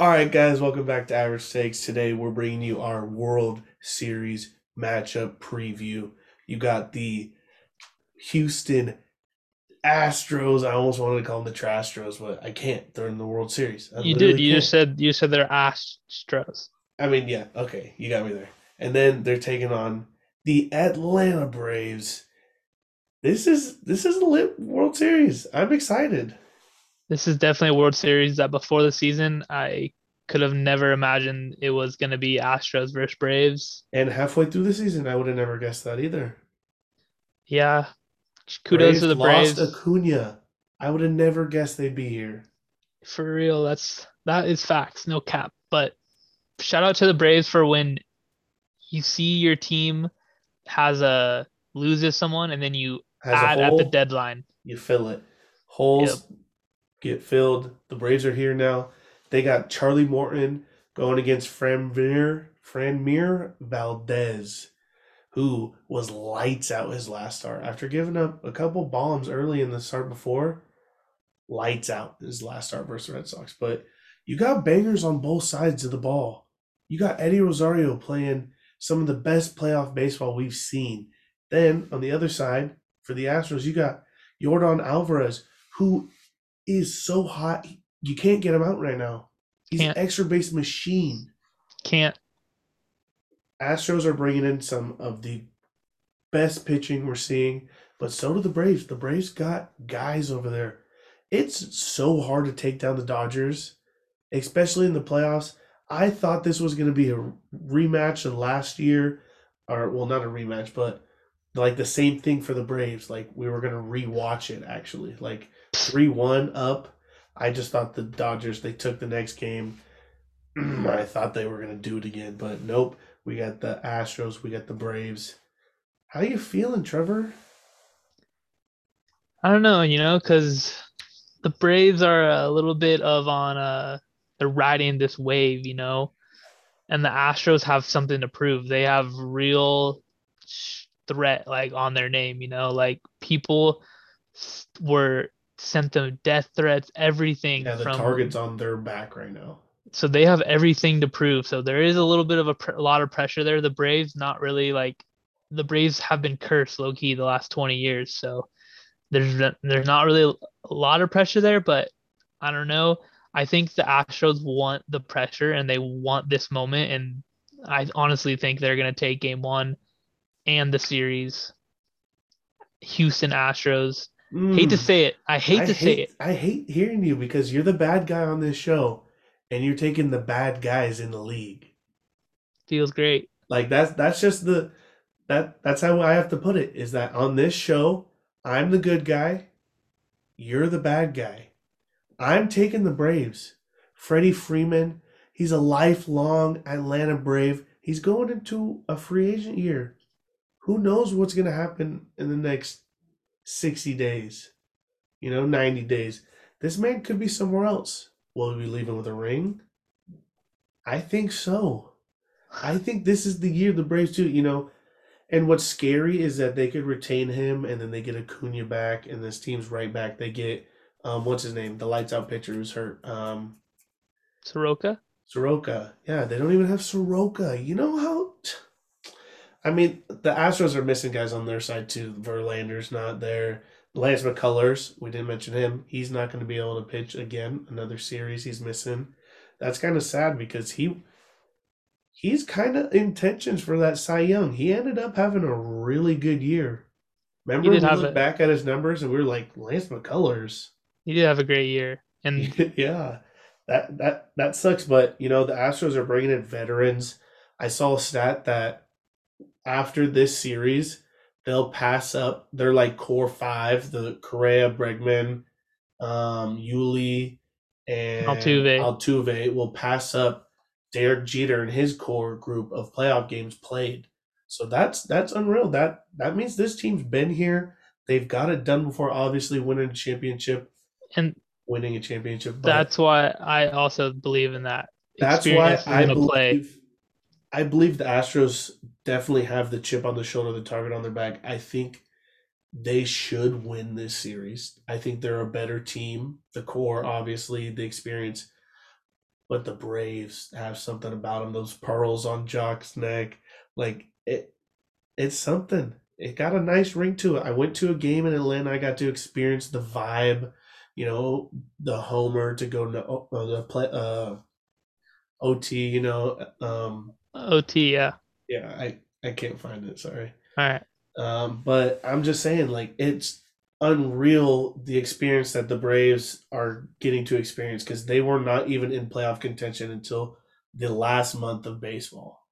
All right, guys, welcome back to Average Takes. Today we're bringing you our World Series matchup preview. You got the Houston Astros. I almost wanted to call them the Trastros, but I can't. They're in the World Series. I You did. You can't. just said you said they're Astros. I mean, yeah, okay, you got me there. And then they're taking on the Atlanta Braves. This is this is a lit World Series. I'm excited. This is definitely a World Series that before the season I could have never imagined it was going to be Astros versus Braves. And halfway through the season, I would have never guessed that either. Yeah, kudos to the Braves. lost Acuna. I would have never guessed they'd be here. for real. That's that is facts, no cap. But shout out to the Braves for when you see your team has a loses someone and then you Has add at the deadline. you fill it. Holes get filled. The Braves are here now. They got Charlie Morton going against Framber Framber Valdez, who was lights out his last start after giving up a couple bombs early in the start before. Lights out his last start versus the Red Sox, but you got bangers on both sides of the ball. You got Eddie Rosario playing some of the best playoff baseball we've seen. Then on the other side, for the Astros, you got Jordan Alvarez, who is so hot, you can't get him out right now. He's Can't. an extra base machine. Can't Astros are bringing in some of the best pitching we're seeing, but so do the Braves. The Braves got guys over there. It's so hard to take down the Dodgers, especially in the playoffs. I thought this was going to be a rematch of last year, or well, not a rematch, but like the same thing for the Braves. Like we were to rewatch it actually, like three one up. I just thought the Dodgers they took the next game. I thought they were to do it again, but nope. We got the Astros. We got the Braves. How you feeling, Trevor? I don't know, you know, because the Braves are a little bit of on uh they're riding this wave, you know, and the Astros have something to prove. They have real threat like on their name, you know, like people were sent them death threats, everything Yeah, the from target's on their back right now. so they have everything to prove. So there is a little bit of a, pr- a lot of pressure there. The Braves not really like the Braves have been cursed low key the last 20 years. So there's there's not really a lot of pressure there, but I don't know. I think the Astros want the pressure and they want this moment and I honestly think they're going to take game 1 and the series Houston Astros. Hate to Mm, say it. I hate I to say it. I hate hearing you because you're the bad guy on this show, and you're taking the bad guys in the league. Feels great. Like that's that's just the that that's how I have to put it. Is that on this show, I'm the good guy, you're the bad guy. I'm taking the Braves. Freddie Freeman, he's a lifelong Atlanta Brave. He's going into a free agent year. Who knows what's going to happen in the next 60 days? You know, 90 days. This man could be somewhere else. Will we be leaving with a ring? I think so. I think this is the year the Braves do, you know. And what's scary is that they could retain him and then they get Acuna back and this team's right back. They get um what's his name? The lights out pitcher who's hurt. Um Soroka? Soroka. Yeah, they don't even have Soroka. You know how I mean, the Astros are missing guys on their side too. Verlander's not there. Lance McCullers, we didn't mention him. He's not going to be able to pitch again. Another series he's missing. That's kind of sad because he he's kind of intentions for that Cy Young. He ended up having a really good year. Remember, we looked a- back at his numbers and we were like, Lance McCullers. He did have a great year. And yeah, that that that sucks. But you know, the Astros are bringing in veterans. I saw a stat that after this series, they'll pass up. They're like core five: the Correa, Bregman, um, Yuli, and Altuve. Altuve will pass up Derek Jeter and his core group of playoff games played. So that's that's unreal. That that means this team's been here. They've got it done before. Obviously, winning a championship and winning a championship. That's why I also believe in that. that's why Experience is I gonna play. I believe the Astros definitely have the chip on the shoulder, the target on their back. I think they should win this series. I think they're a better team. The core, obviously, the experience. but the Braves have something about them. Those pearls on Joc's neck, like it, it's something. It got a nice ring to it. I went to a game in Atlanta. I got to experience the vibe, you know, the homer to go to uh, the play, uh, OT. You know, um, OT, yeah. yeah. I I can't find it. Sorry. All right. Um, but I'm just saying, like, it's unreal the experience that the Braves are getting to experience because they were not even in playoff contention until the last month of baseball.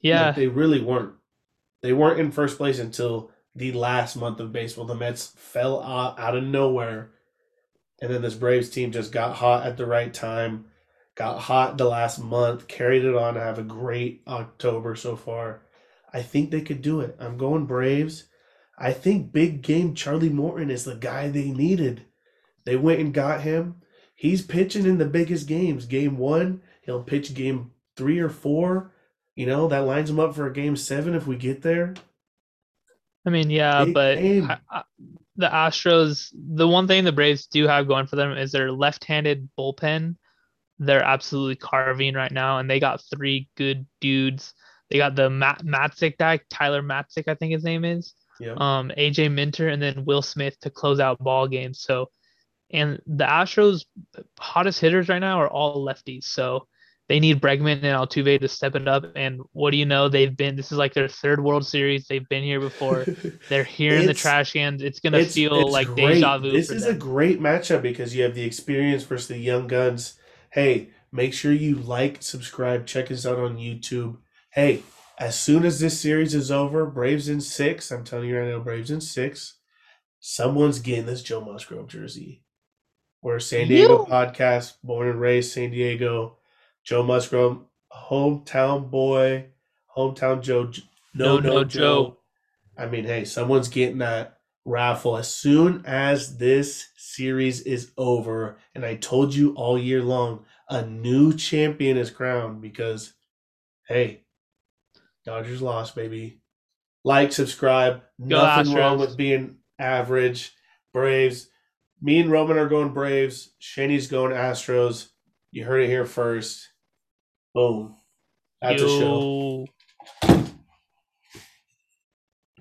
Yeah. Like, they really weren't. They weren't in first place until the last month of baseball. The Mets fell out, out of nowhere. And then this Braves team just got hot at the right time, got hot the last month, carried it on to have a great October so far. I think they could do it. I'm going Braves. I think big game Charlie Morton is the guy they needed. They went and got him. He's pitching in the biggest games. Game one, he'll pitch game three or four. You know, that lines him up for a game seven if we get there. I mean, yeah, Big but. I, I, the Astros, the one thing the Braves do have going for them is their left-handed bullpen. They're absolutely carving right now, and they got three good dudes. They got the Matt Matzek guy, Tyler Matzek, I think his name is. Yeah. Um, AJ Minter, and then Will Smith to close out ball games. So, and the Astros' hottest hitters right now are all lefties. So they need Bregman and Altuve to step it up. And what do you know? They've been. This is like their third World Series. They've been here before. They're here in the trash cans. It's gonna It's- feel it's like great. deja vu. This for is them. a great matchup because you have the experience versus the young guns. Hey, make sure you like, subscribe, check us out on YouTube. Hey, as soon as this series is over, Braves in six. I'm telling you right now, Braves in six. Someone's getting this Joe Musgrove jersey. We're a San Diego You- podcast, born and raised San Diego. Joe Musgrove, hometown boy, hometown Joe. No, No, no, no, Joe. Joe. I mean, hey, someone's getting that raffle as soon as this series is over. And I told you all year long, a new champion is crowned because, hey, Dodgers lost, baby. Like, subscribe. Go Nothing wrong with being average. Braves. Me and Roman are going Braves. Shaney's going Astros. You heard it here first. Boom. That's a show. Yo.